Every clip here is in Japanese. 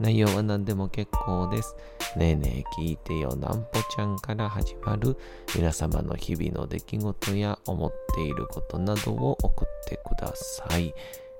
内容は何でも結構です。ねえねえ聞いてよなんぽちゃんから始まる皆様の日々の出来事や思っていることなどを送ってください。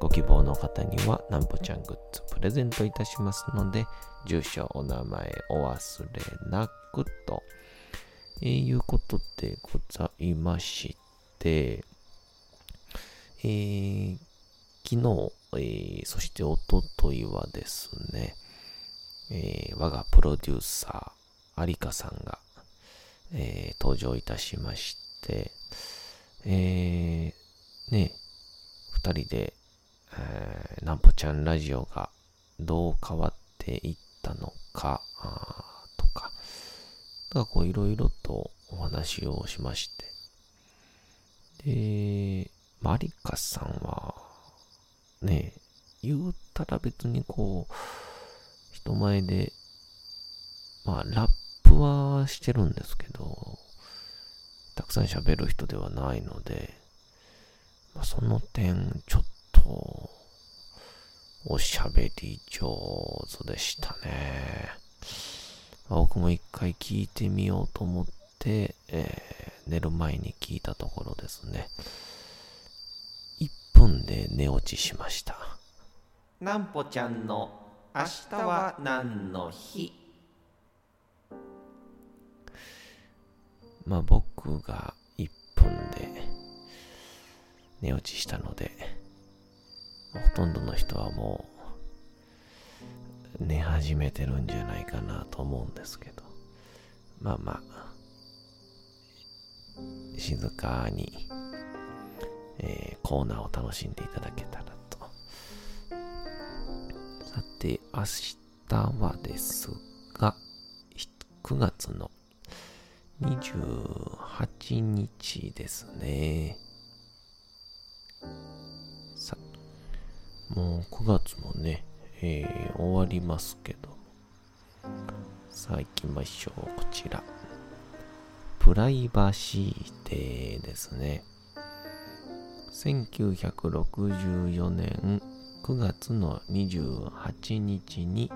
ご希望の方にはなんぽちゃんグッズプレゼントいたしますので、住所、お名前お忘れなくと、えー、いうことでございまして、えー、昨日、えー、そしておとといはですね、えー、我がプロデューサー、有香さんが、えー、登場いたしまして、えー、ね、二人で、えー、なんぽちゃんラジオがどう変わっていったのか、とか、だかこういろいろとお話をしまして、で、マリカさんは、ね、言うたら別にこう、人前で、まあ、ラップはしてるんですけど、たくさん喋る人ではないので、まあ、その点、ちょっと、おしゃべり上手でしたね。僕も一回聞いてみようと思って、えー、寝る前に聞いたところですね。1分で寝落ちしました。なんぽちゃんの明日は何の日？まあ僕が1分で寝落ちしたので、ほとんどの人はもう寝始めてるんじゃないかなと思うんですけど、まあまあ、静かに、えー、コーナーを楽しんでいただけたらと。さて、明日はですが、9月の28日ですね。さ、もう9月もね、えー、終わりますけど。さあ行きましょう。こちら。プライバシーデーですね。1964年9月の28日に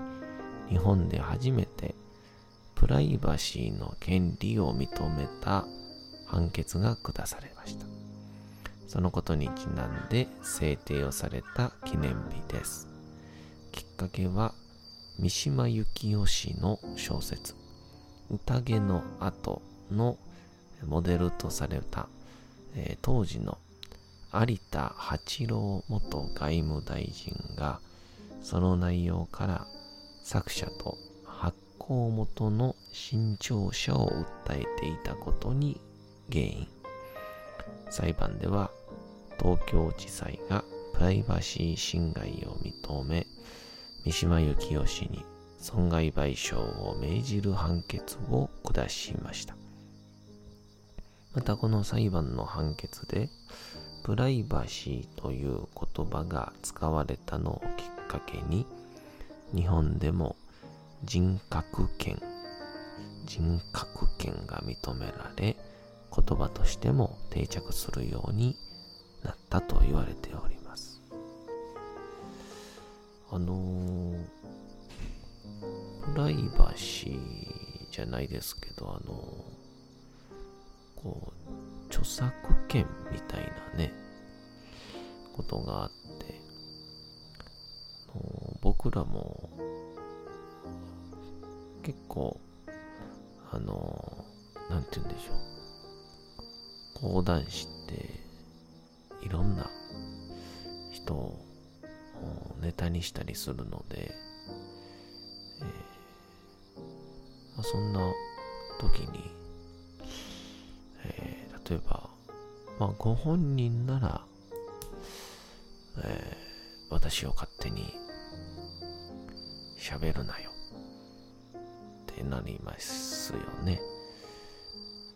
日本で初めてプライバシーの権利を認めた判決が下されました。そのことにちなんで制定をされた記念日です。きっかけは三島由紀夫氏の小説宴の後のモデルとされた、えー、当時の有田八郎元外務大臣がその内容から作者と発行元の新潮社を訴えていたことに原因。裁判では東京地裁がプライバシー侵害を認め三島由紀夫氏に損害賠償を命じる判決を下しました。またこの裁判の判決でプライバシーという言葉が使われたのをきっかけに日本でも人格権人格権が認められ言葉としても定着するようになったと言われております。あのー、プライバシーじゃないですけどあのー、著作権みたいなね、ことがあって、僕らも結構、あの、なんて言うんでしょう。講談師って、いろんな人をネタにしたりするので、えーまあ、そんな時に、まあ、ご本人なら、えー、私を勝手に喋るなよってなりますよね。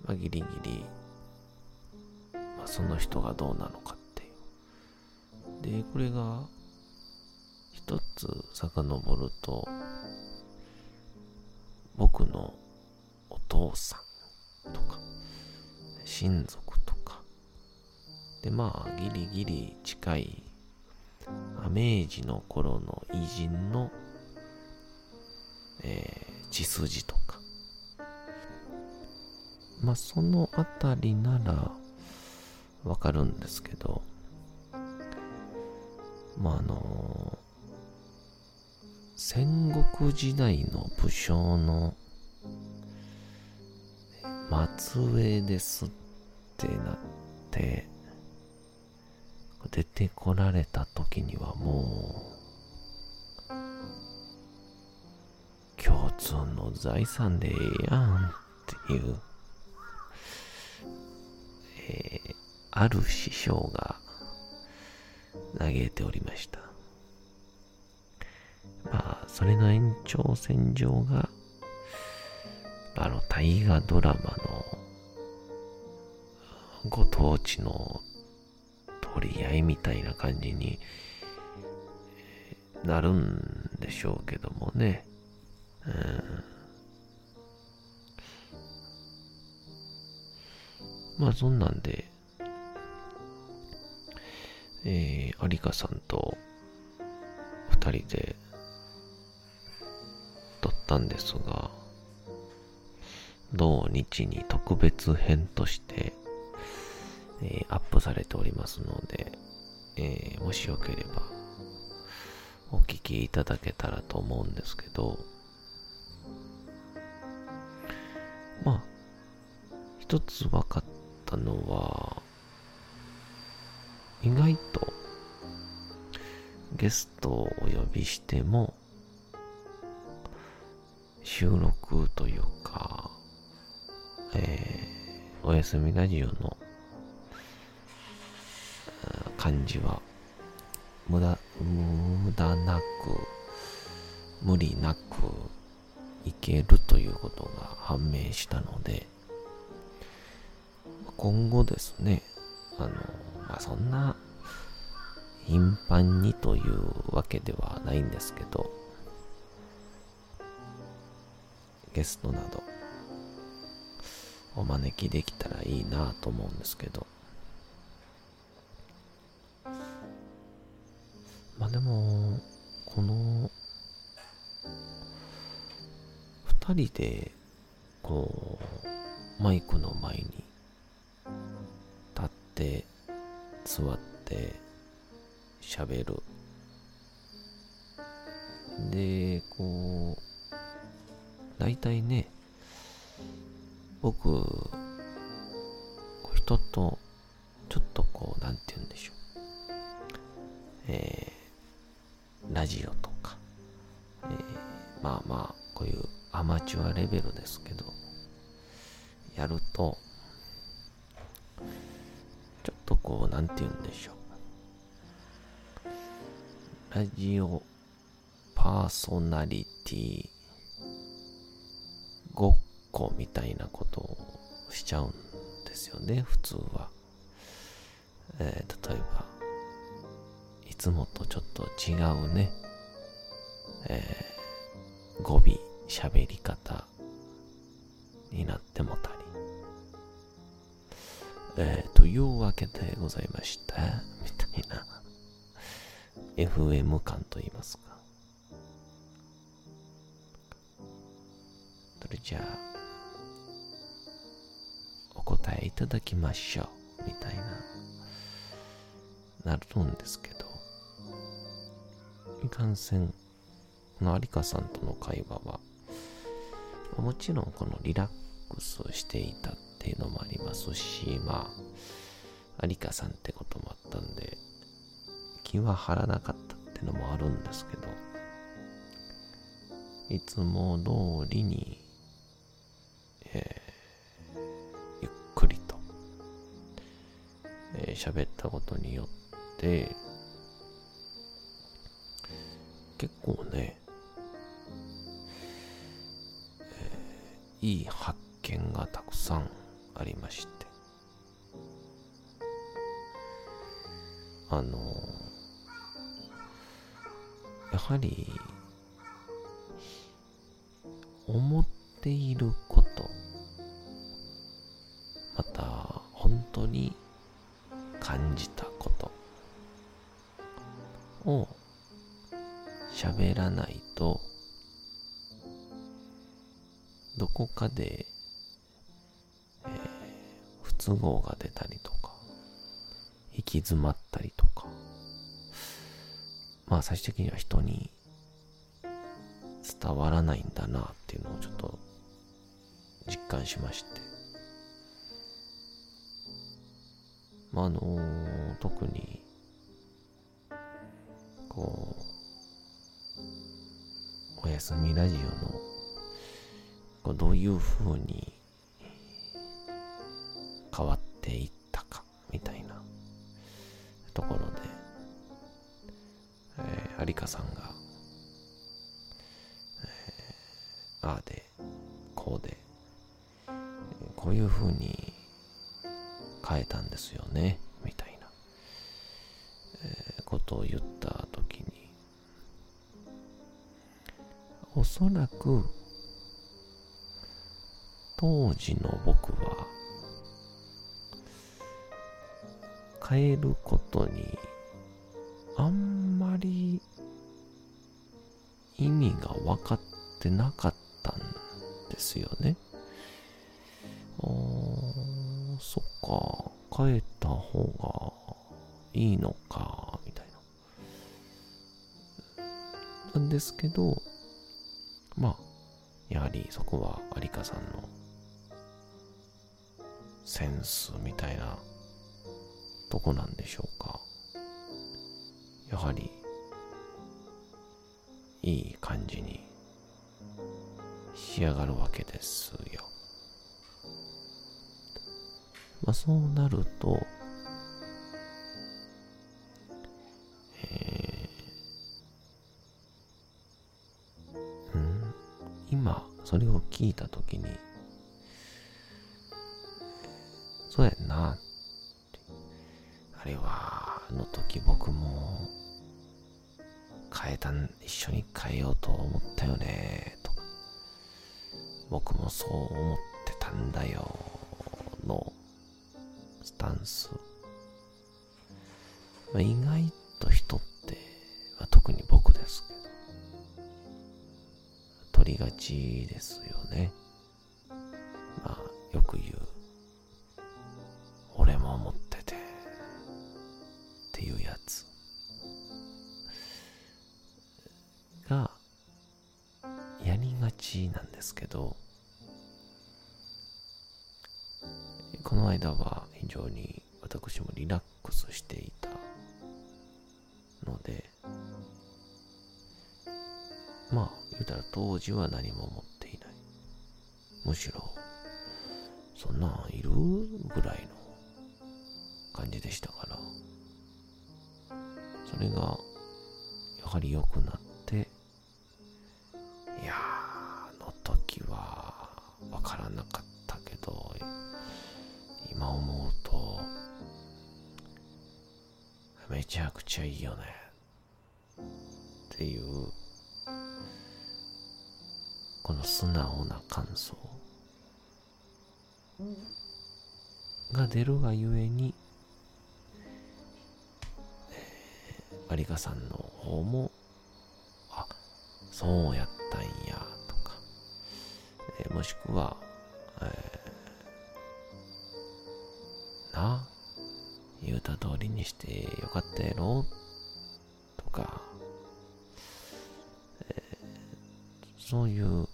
まあ、ギリギリ、まあ、その人がどうなのかっていう。で、これが、一つ遡ると、僕のお父さんとか、親族、で、まあ、ギリギリ近い、明治の頃の偉人の、えー、血筋とか、まあ、そのあたりなら、わかるんですけど、まあ、あの戦国時代の武将の末裔ですってなって出てこられた時にはもう共通の財産でええやんっていう、えー、ある師匠が嘆いておりました。まあ、それの延長線上が、あの、大河ドラマの、ご当地の取り合いみたいな感じになるんでしょうけどもね。うん、まあそんなんで、えー、有香さんと二人で撮ったんですが、同日に特別編として、え、アップされておりますので、えー、もしよければお聞きいただけたらと思うんですけど、まあ、一つ分かったのは、意外とゲストをお呼びしても、収録というか、えー、おやすみラジオの感じは、無駄、無駄なく、無理なくいけるということが判明したので、今後ですね、あの、まあ、そんな頻繁にというわけではないんですけど、ゲストなどお招きできたらいいなと思うんですけど人でこうマイクの前に立って座って喋るでこう大体ね、僕、人と、ちょっとこう、なんて言うんでしょう。えー、ラジオとか、えー、まあまあ、アマチュアレベルですけど、やると、ちょっとこう、なんて言うんでしょう。ラジオパーソナリティごっこみたいなことをしちゃうんですよね、普通は。えー、例えば、いつもとちょっと違うね、えー、語尾、喋り方になってもたり。えー、というわけでございました、みたいな、FM 感と言いますか。それじゃあ、お答えいただきましょう、みたいな、なるんですけど、いかんせん、この有香さんとの会話は、もちろんこのリラックスしていたっていうのもありますし、まあ、有香さんってこともあったんで、気は張らなかったっていうのもあるんですけど、いつも通りに、えー、ゆっくりと、えー、喋ったことによって、結構ね、いい発見がたくさんありまして、あのやはり、思っていること、また、本当に感じたことを喋らないと、こかで、えー、不都合が出たりとか、行き詰まったりとか、まあ最終的には人に伝わらないんだなっていうのをちょっと実感しまして。まあ、あのー、特に、こう、おやすみラジオの、こうどういう風に変わっていったか、みたいなところで、えー、有香さんが、えー、ああで、こうで、こういう風に変えたんですよね、みたいな、えー、ことを言った時に、おそらく、当時の僕は、変えることに、あんまり意味が分かってなかったんですよね。あー、そっか、変えた方がいいのか、みたいな。なんですけど、まあ、やはりそこは有香さんのセンスみたいなとこなんでしょうか。やはり、いい感じに仕上がるわけですよ。まあそうなると、えー、ん、今それを聞いたときに、そうやんなあれは、あの時僕も変えたん、一緒に変えようと思ったよね、とか。僕もそう思ってたんだよ、のスタンス。まあ、意外と人って、まあ、特に僕ですけど、取りがちですよね。ちなんですけど、この間は非常に私もリラックスしていたので、まあ、言うたら当時は何も持っていない。むしろ、そんなんいるぐらいの感じでしたから、それが、やはり良くなったが出るがゆえに、えー、有香さんの方も、あ、そうやったんや、とか、えー、もしくは、えー、な、言うた通りにしてよかったやろ、とか、えー、そういう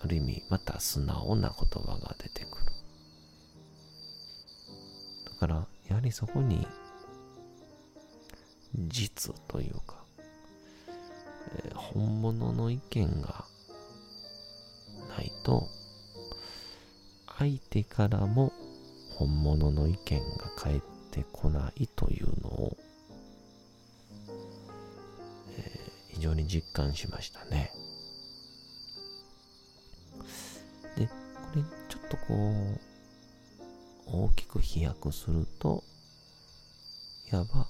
ある意味また素直な言葉が出てくる。だからやはりそこに実というか、えー、本物の意見がないと相手からも本物の意見が返ってこないというのを、えー、非常に実感しましたね。で、これちょっとこう、大きく飛躍すると、いわば、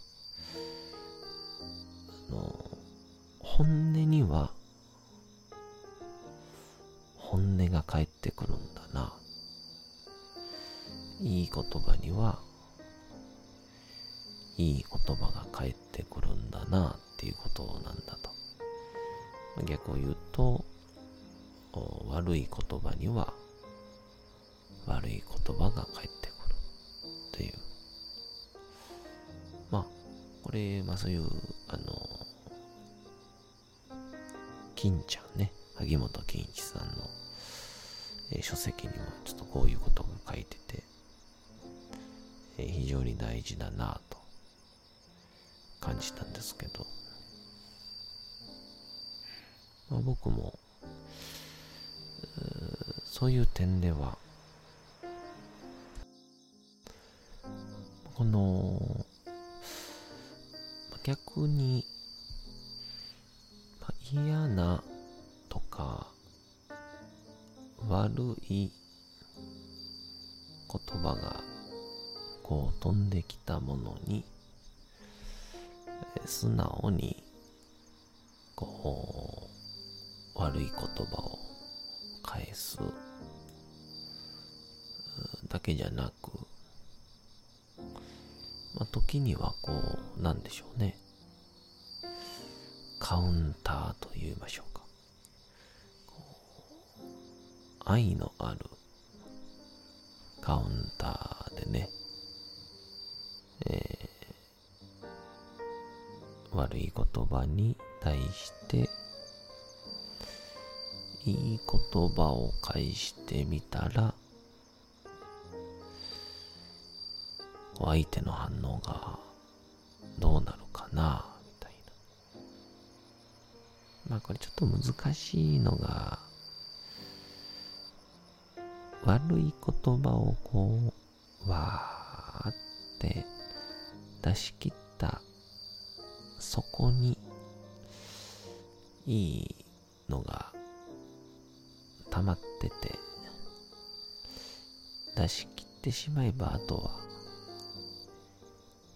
あの、本音には、本音が返ってくるんだな。いい言葉には、いい言葉が返ってくるんだなっていうことなんだと。逆を言うと、悪い言葉には悪い言葉が返ってくるっていう。まあ、これ、まあそういう、あの、金ちゃんね、萩本欽一さんの、えー、書籍にはちょっとこういうことが書いてて、えー、非常に大事だなと感じたんですけど、まあ、僕もそういう点ではこの逆に嫌なとか悪い言葉がこう飛んできたものに素直にこう悪い言葉を返すだけじゃなく、まあ、時にはこう、なんでしょうね。カウンターと言いましょうか。愛のあるカウンターでね、えー、悪い言葉に対していい言葉を返してみたら、相手の反応がどうなるかな、みたいな。まあこれちょっと難しいのが、悪い言葉をこう、わーって出し切ったそこにいいのが溜まってて、出し切ってしまえば、あとは、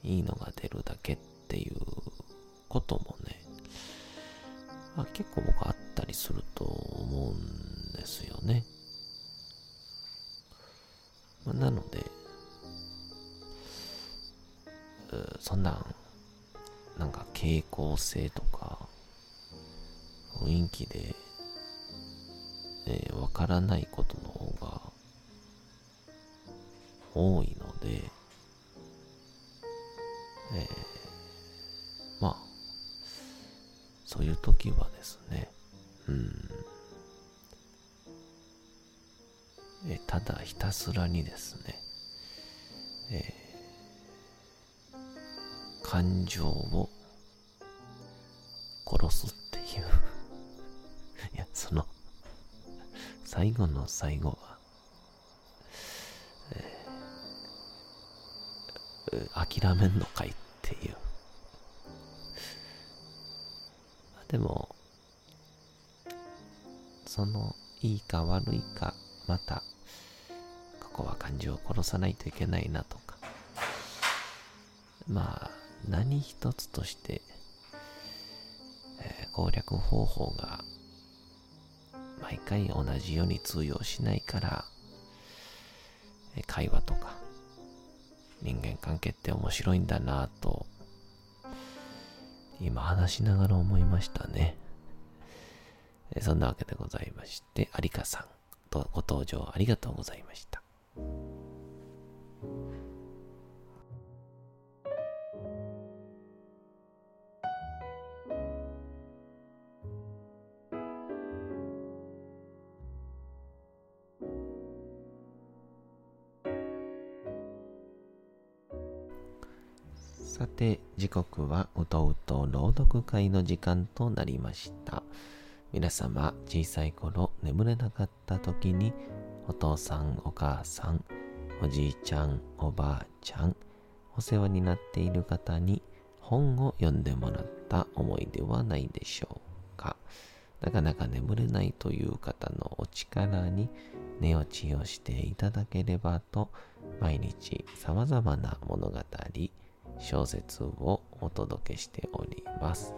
いいのが出るだけっていうこともね、まあ、結構僕あったりすると思うんですよね。まあ、なので、そんなん、なんか傾向性とか、雰囲気でえー、わからないことの方が多いので、えー、まあ、そういう時はですね、うん、えただひたすらにですね、えー、感情を殺すっていう。いや、その最後の最後は、諦めんのかいっていう。でも、その、いいか悪いか、また、ここは感情を殺さないといけないなとか、まあ、何一つとして、えー、攻略方法が毎回同じように通用しないから、会話とか、人間関係って面白いんだなぁと、今話しながら思いましたね。そんなわけでございまして、有香さんとご登場ありがとうございました。時刻はうとうと朗読会の時間となりました。皆様、小さい頃眠れなかった時に、お父さん、お母さん、おじいちゃん、おばあちゃん、お世話になっている方に本を読んでもらった思いではないでしょうか。なかなか眠れないという方のお力に寝落ちをしていただければと、毎日様々な物語、小説をお届けしております。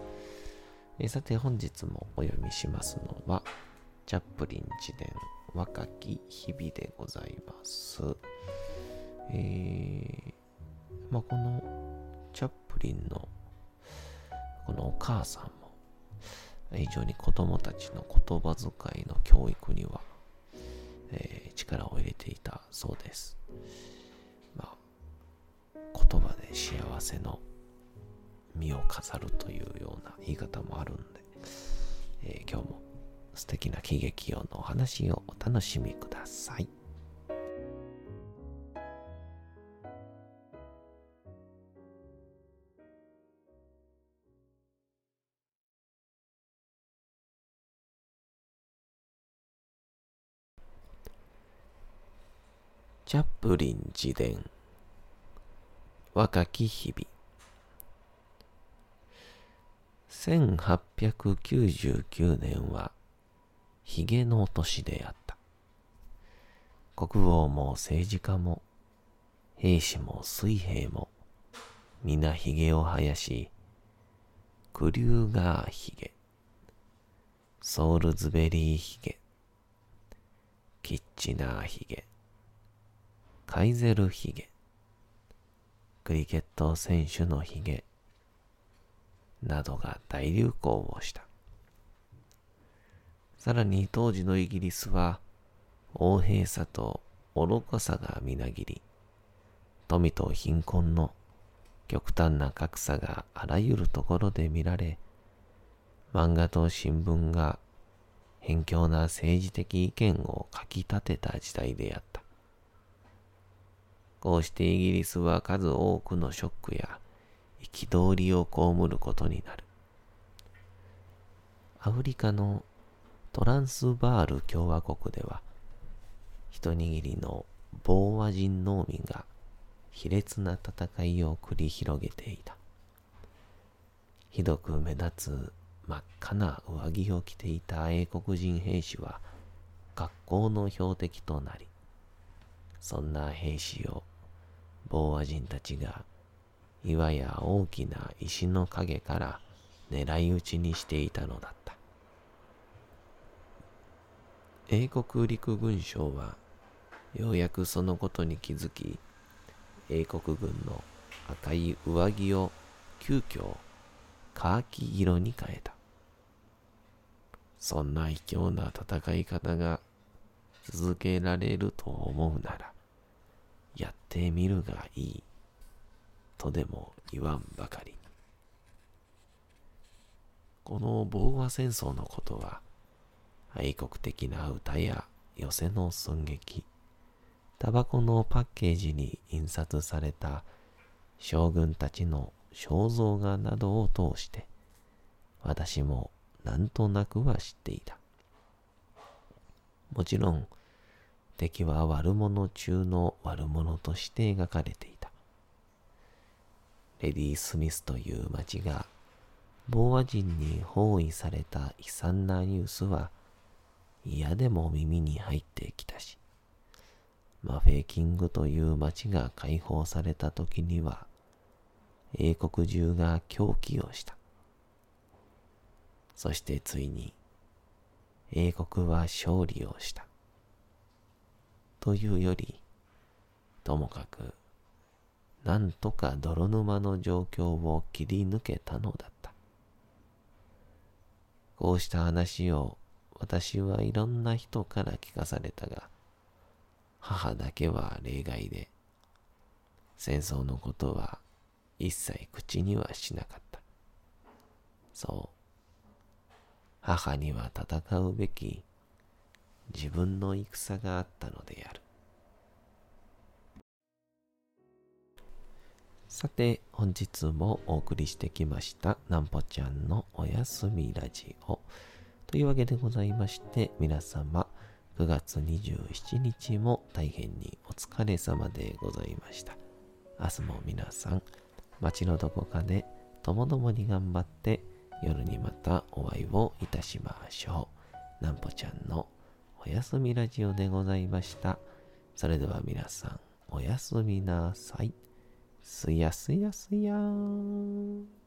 えさて本日もお読みしますのは、チャップリン自伝若き日々でございます。えー、まあ、このチャップリンのこのお母さんも非常に子供たちの言葉遣いの教育には、えー、力を入れていたそうです。幸せの身を飾るというような言い方もあるんで、えー、今日も素敵な喜劇用のお話をお楽しみください。チャップリン自伝若き日々1899年は、ヒゲの年であった。国王も政治家も、兵士も水兵も、皆ヒゲを生やし、クリューガーヒゲ、ソウルズベリーヒゲ、キッチナーヒゲ、カイゼルヒゲ、クリケット選手のヒゲ、などが大流行をした。さらに当時のイギリスは、横平さと愚かさがみなぎり、富と貧困の極端な格差があらゆるところで見られ、漫画と新聞が偏境な政治的意見を書き立てた時代であった。こうしてイギリスは数多くのショックや憤りを被ることになる。アフリカのトランスバール共和国では、一握りのボーワ人農民が卑劣な戦いを繰り広げていた。ひどく目立つ真っ赤な上着を着ていた英国人兵士は学校の標的となり、そんな兵士をボーワ人たちが岩や大きな石の影から狙い撃ちにしていたのだった。英国陸軍省はようやくそのことに気づき、英国軍の赤い上着を急遽カーキ色に変えた。そんな卑怯な戦い方が続けられると思うなら、やってみるがいい。とでも言わんばかり。この防和戦争のことは、愛国的な歌や寄せの寸劇、タバコのパッケージに印刷された将軍たちの肖像画などを通して、私もなんとなくは知っていた。もちろん、敵は悪者中の悪者として描かれていた。レディ・スミスという町が、ボーア人に包囲された悲惨なニュースは、嫌でも耳に入ってきたし、マフェーキングという町が解放された時には、英国中が狂気をした。そしてついに、英国は勝利をした。というより、ともかく、なんとか泥沼の状況を切り抜けたのだった。こうした話を私はいろんな人から聞かされたが、母だけは例外で、戦争のことは一切口にはしなかった。そう。母には戦うべき自分の戦があったのである。さて、本日もお送りしてきました、なんぽちゃんのおやすみラジオ。というわけでございまして、皆様、9月27日も大変にお疲れ様でございました。明日も皆さん、街のどこかでともどもに頑張って夜にまたお会いをいたしましょう。なんぽちゃんのおやすみラジオでございました。それでは皆さん、おやすみなさい。すやすやすやーん。